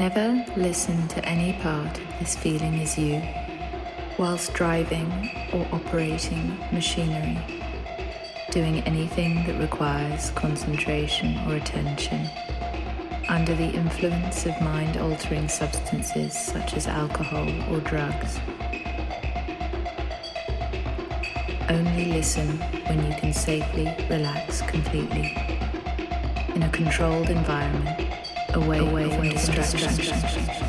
Never listen to any part of this feeling as you whilst driving or operating machinery, doing anything that requires concentration or attention, under the influence of mind altering substances such as alcohol or drugs. Only listen when you can safely relax completely in a controlled environment away, away from distractions. Thank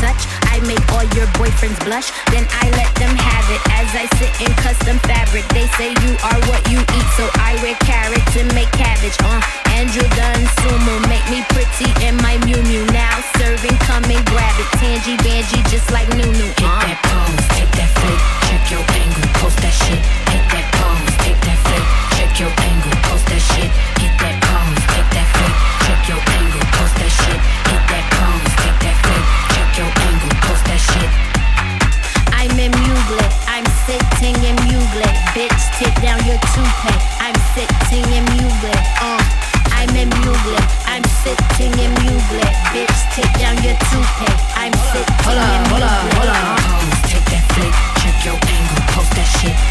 touch. I make all your boyfriends blush. Then I let them have it as I sit in custom fabric. They say you are what you eat, so I wear carrots and make cabbage. Uh, Andrew Dunn sumo, make me pretty in my Miu Miu. Now serving, come and grab it. Tangy Bangy, just like Nunu. Hit Uh. that pose, take that flick, check your angle, post that shit. Hit that pose, take that flick, check your angle, post that shit. Hit that pose, take that flick, check your angle, in Mugler, I'm sitting in Mugler. Bitch, take down your toupee. I'm sitting in Mugler. Uh, I'm in Mugler, I'm sitting in Mugler. Bitch, take down your toupee. I'm sitting Hold in up, hold up, Mugler. hold up. Take that flick, check your angle, post that shit.